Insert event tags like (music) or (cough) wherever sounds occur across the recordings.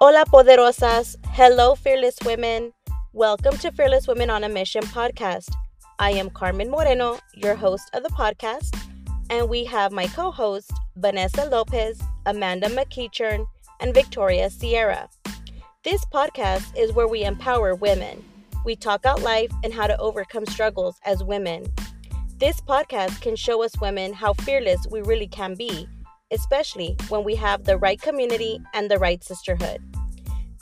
Hola, poderosas. Hello, fearless women. Welcome to Fearless Women on a Mission podcast. I am Carmen Moreno, your host of the podcast, and we have my co host, Vanessa Lopez, Amanda McEachern, and Victoria Sierra. This podcast is where we empower women. We talk out life and how to overcome struggles as women. This podcast can show us women how fearless we really can be especially when we have the right community and the right sisterhood.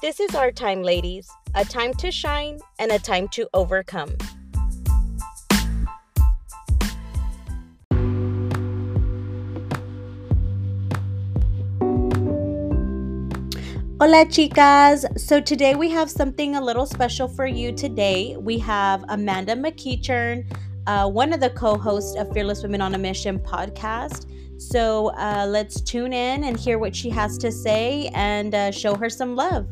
This is our time, ladies, a time to shine and a time to overcome. Hola, chicas. So, today we have something a little special for you. Today, we have Amanda McEachern, uh, one of the co hosts of Fearless Women on a Mission podcast. So uh, let's tune in and hear what she has to say and uh, show her some love.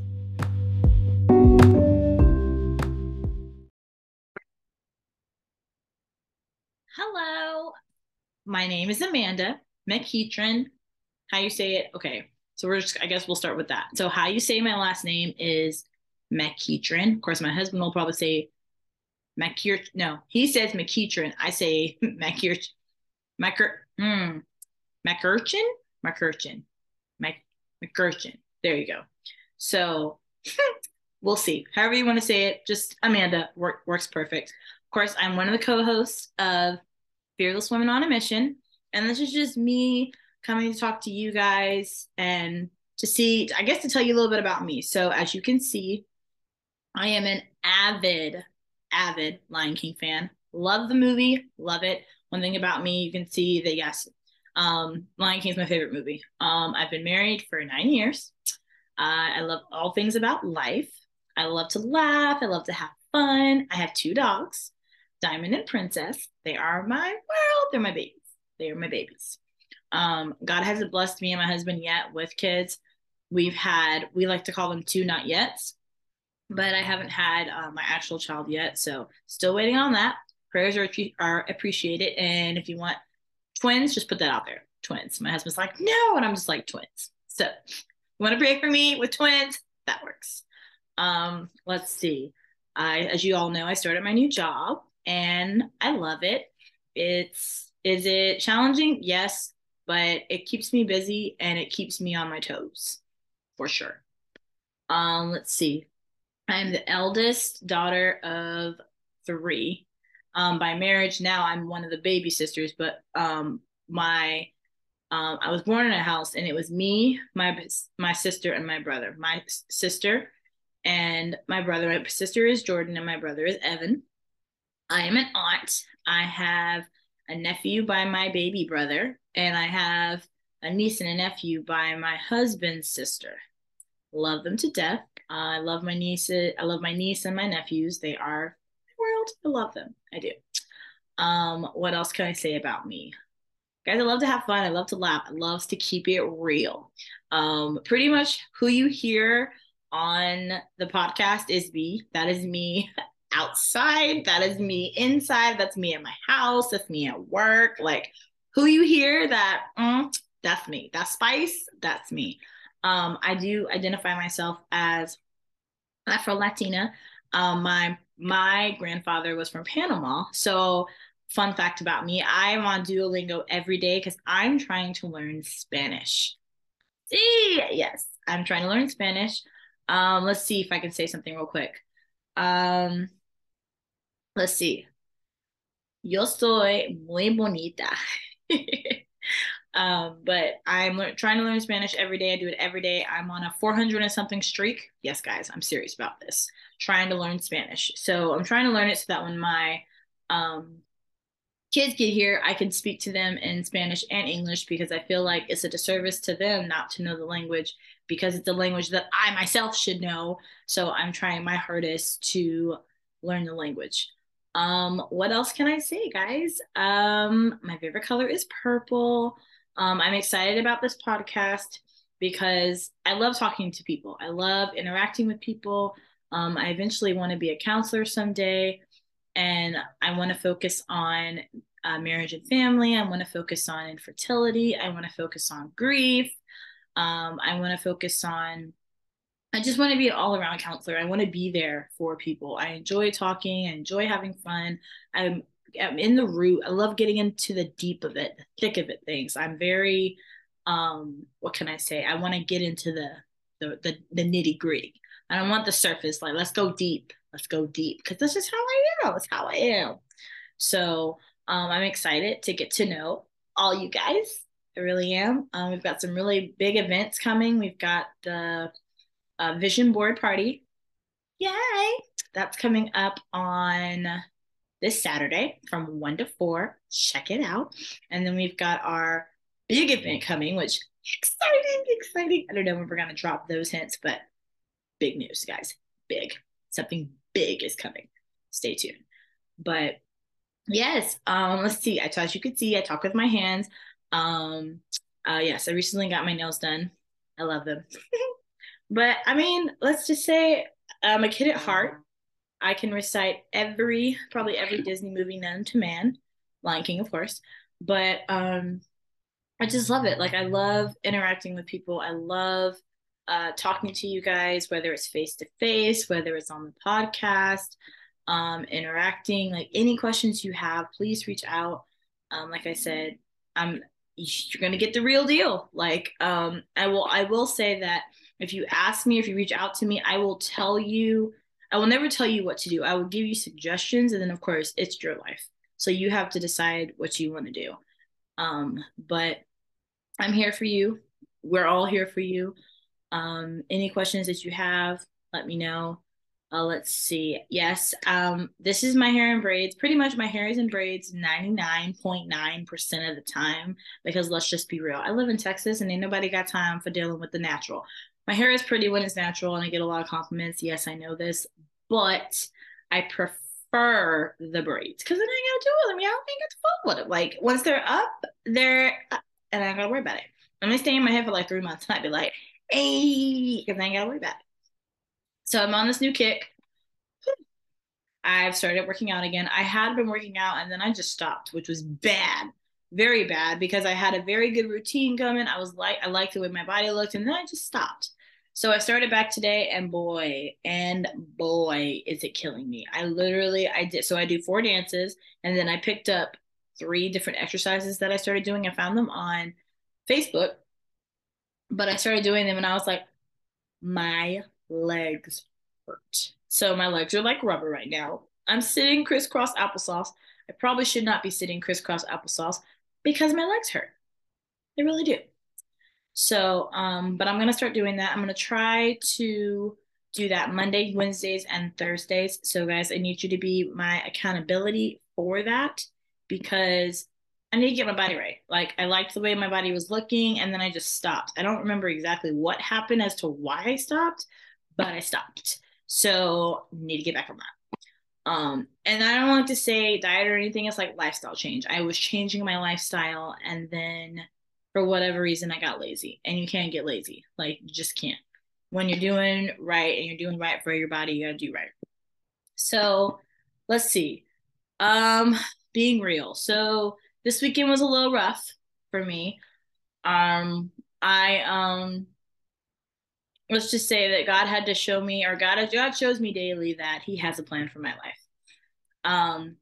Hello, my name is Amanda McEachern. How you say it? Okay, so we're just, I guess we'll start with that. So, how you say my last name is McEachern. Of course, my husband will probably say McEachern. No, he says McEachern. I say (laughs) McEachern. McEachern. Hmm. McUrchin, McUrchin, Mac. There you go. So (laughs) we'll see. However you want to say it, just Amanda work, works perfect. Of course, I'm one of the co-hosts of Fearless Women on a Mission, and this is just me coming to talk to you guys and to see, I guess, to tell you a little bit about me. So as you can see, I am an avid, avid Lion King fan. Love the movie, love it. One thing about me, you can see that yes, um, Lion King is my favorite movie. Um, I've been married for nine years. Uh, I love all things about life. I love to laugh. I love to have fun. I have two dogs, Diamond and Princess. They are my world. They're my babies. They are my babies. Um, God hasn't blessed me and my husband yet with kids. We've had, we like to call them two not yet, but I haven't had uh, my actual child yet. So still waiting on that. Prayers are, are appreciated. And if you want twins, just put that out there. Twins. My husband's like, no. And I'm just like, twins. So want to pray for me with twins? That works. Um, let's see. I, as you all know, I started my new job and I love it. It's, is it challenging? Yes, but it keeps me busy and it keeps me on my toes for sure. Um, let's see. I'm the eldest daughter of three um, by marriage. Now I'm one of the baby sisters, but um, my um, I was born in a house, and it was me, my my sister, and my brother. My sister and my brother. My sister is Jordan, and my brother is Evan. I am an aunt. I have a nephew by my baby brother, and I have a niece and a nephew by my husband's sister. Love them to death. Uh, I love my nieces. I love my niece and my nephews. They are. I love them. I do. Um, what else can I say about me? Guys, I love to have fun. I love to laugh. I love to keep it real. Um, pretty much who you hear on the podcast is me. That is me (laughs) outside. That is me inside. That's me at my house. That's me at work. Like who you hear that, mm, that's me. That spice, that's me. Um, I do identify myself as Afro Latina. Um, my my grandfather was from Panama. So, fun fact about me I'm on Duolingo every day because I'm trying to learn Spanish. See, yes, I'm trying to learn Spanish. Um, let's see if I can say something real quick. Um, let's see. Yo soy muy bonita. (laughs) Um, but I'm le- trying to learn Spanish every day. I do it every day. I'm on a 400 and something streak. Yes, guys, I'm serious about this. Trying to learn Spanish. So I'm trying to learn it so that when my um, kids get here, I can speak to them in Spanish and English because I feel like it's a disservice to them not to know the language because it's a language that I myself should know. So I'm trying my hardest to learn the language. Um, what else can I say, guys? Um, my favorite color is purple. Um, I'm excited about this podcast because I love talking to people. I love interacting with people. Um, I eventually want to be a counselor someday, and I want to focus on uh, marriage and family. I want to focus on infertility. I want to focus on grief. Um, I want to focus on I just want to be an all around counselor. I want to be there for people. I enjoy talking. I enjoy having fun. I'm, I'm in the root. I love getting into the deep of it, the thick of it things. I'm very, um, what can I say? I want to get into the, the, the, the nitty gritty. I don't want the surface. Like, let's go deep. Let's go deep. Cause that's just how I am. That's how I am. So, um, I'm excited to get to know all you guys. I really am. Um, we've got some really big events coming. We've got the uh, vision board party. Yay! That's coming up on this Saturday from one to four. Check it out. And then we've got our big event coming, which exciting, exciting. I don't know when we're gonna drop those hints, but big news, guys. Big. Something big is coming. Stay tuned. But yes, um, let's see. I as you could see, I talk with my hands. Um, uh, yes, I recently got my nails done. I love them. (laughs) But I mean, let's just say I'm a kid at heart. I can recite every, probably every Disney movie known to man, Lion King, of course. But um, I just love it. Like I love interacting with people. I love uh, talking to you guys, whether it's face to face, whether it's on the podcast, um, interacting. Like any questions you have, please reach out. Um, like I said, I'm you're gonna get the real deal. Like um, I will I will say that if you ask me, if you reach out to me, I will tell you, I will never tell you what to do. I will give you suggestions. And then, of course, it's your life. So you have to decide what you want to do. Um, but I'm here for you. We're all here for you. Um, any questions that you have, let me know. Uh, let's see. Yes, um, this is my hair in braids. Pretty much my hair is in braids 99.9% of the time because let's just be real. I live in Texas and ain't nobody got time for dealing with the natural my hair is pretty when it's natural and I get a lot of compliments. Yes, I know this, but I prefer the braids because then I gotta do mean, I don't think it's fun with it. Like once they're up, they're up, and I gotta worry about it. I'm gonna stay in my head for like three months and I'd be like, hey, because I ain't gotta worry about it. So I'm on this new kick. I've started working out again. I had been working out and then I just stopped, which was bad very bad because I had a very good routine coming. I was like, I liked the way my body looked, and then I just stopped. So I started back today, and boy, and boy, is it killing me. I literally, I did, so I do four dances, and then I picked up three different exercises that I started doing. I found them on Facebook, but I started doing them, and I was like, my legs hurt. So my legs are like rubber right now. I'm sitting crisscross applesauce. I probably should not be sitting crisscross applesauce because my legs hurt. They really do. So, um, but I'm gonna start doing that. I'm gonna try to do that Monday, Wednesdays, and Thursdays. So, guys, I need you to be my accountability for that because I need to get my body right. Like, I liked the way my body was looking, and then I just stopped. I don't remember exactly what happened as to why I stopped, but I stopped. So, need to get back on that. Um, and I don't like to say diet or anything. It's like lifestyle change. I was changing my lifestyle, and then for whatever reason, I got lazy. And you can't get lazy. Like you just can't. When you're doing right and you're doing right for your body, you gotta do right. So let's see. Um, being real. So this weekend was a little rough for me. Um, I um let's just say that God had to show me, or God, God shows me daily that He has a plan for my life. Um,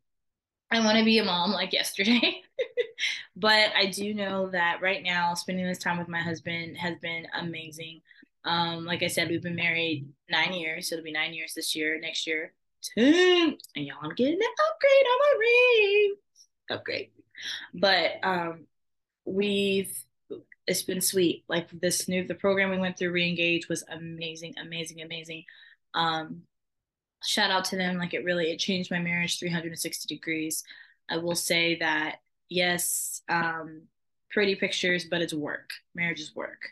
I want to be a mom like (laughs) yesterday, but I do know that right now, spending this time with my husband has been amazing. Um, like I said, we've been married nine years, so it'll be nine years this year. Next year, ten, and y'all, I'm getting an upgrade on my ring. Upgrade, but um, we've it's been sweet. Like this new the program we went through, Reengage, was amazing, amazing, amazing. Um, shout out to them. Like it really it changed my marriage 360 degrees. I will say that yes, um, pretty pictures, but it's work. Marriage is work.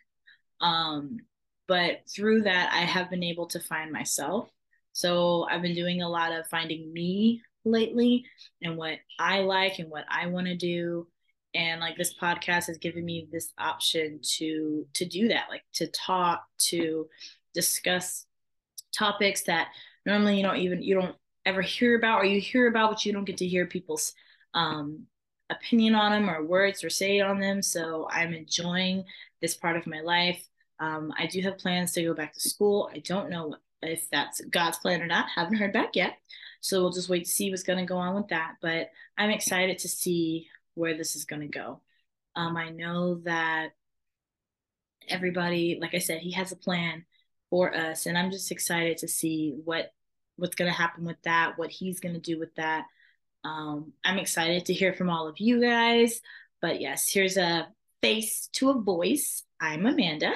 Um, but through that, I have been able to find myself. So I've been doing a lot of finding me lately and what I like and what I want to do and like this podcast has given me this option to to do that like to talk to discuss topics that normally you don't even you don't ever hear about or you hear about but you don't get to hear people's um opinion on them or words or say on them so i'm enjoying this part of my life Um, I do have plans to go back to school. I don't know if that's God's plan or not. Haven't heard back yet. So we'll just wait to see what's going to go on with that. But I'm excited to see where this is going to go. Um, I know that everybody, like I said, he has a plan for us, and I'm just excited to see what what's going to happen with that, what he's going to do with that. Um, I'm excited to hear from all of you guys. But yes, here's a face to a voice. I'm Amanda.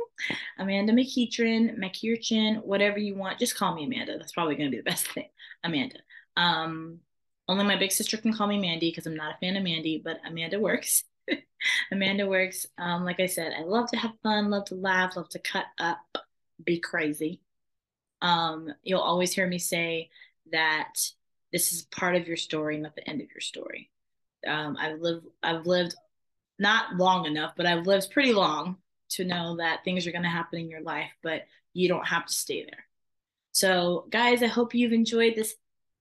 (laughs) Amanda McEachern, McEachern, whatever you want. Just call me Amanda. That's probably going to be the best thing. Amanda. Um, only my big sister can call me Mandy because I'm not a fan of Mandy, but Amanda works. (laughs) Amanda works. Um, like I said, I love to have fun, love to laugh, love to cut up, be crazy. Um, you'll always hear me say that this is part of your story, not the end of your story. Um, I've lived, I've lived not long enough, but I've lived pretty long to know that things are going to happen in your life, but you don't have to stay there. So, guys, I hope you've enjoyed this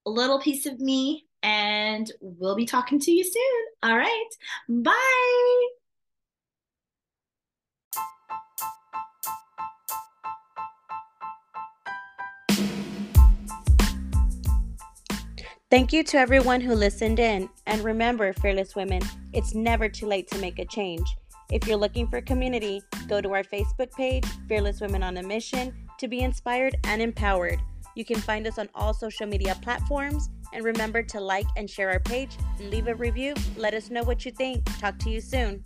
little piece of me, and we'll be talking to you soon. All right. Bye. Thank you to everyone who listened in. And remember, fearless women, it's never too late to make a change. If you're looking for community, go to our Facebook page, Fearless Women on a Mission, to be inspired and empowered. You can find us on all social media platforms. And remember to like and share our page, and leave a review, let us know what you think. Talk to you soon.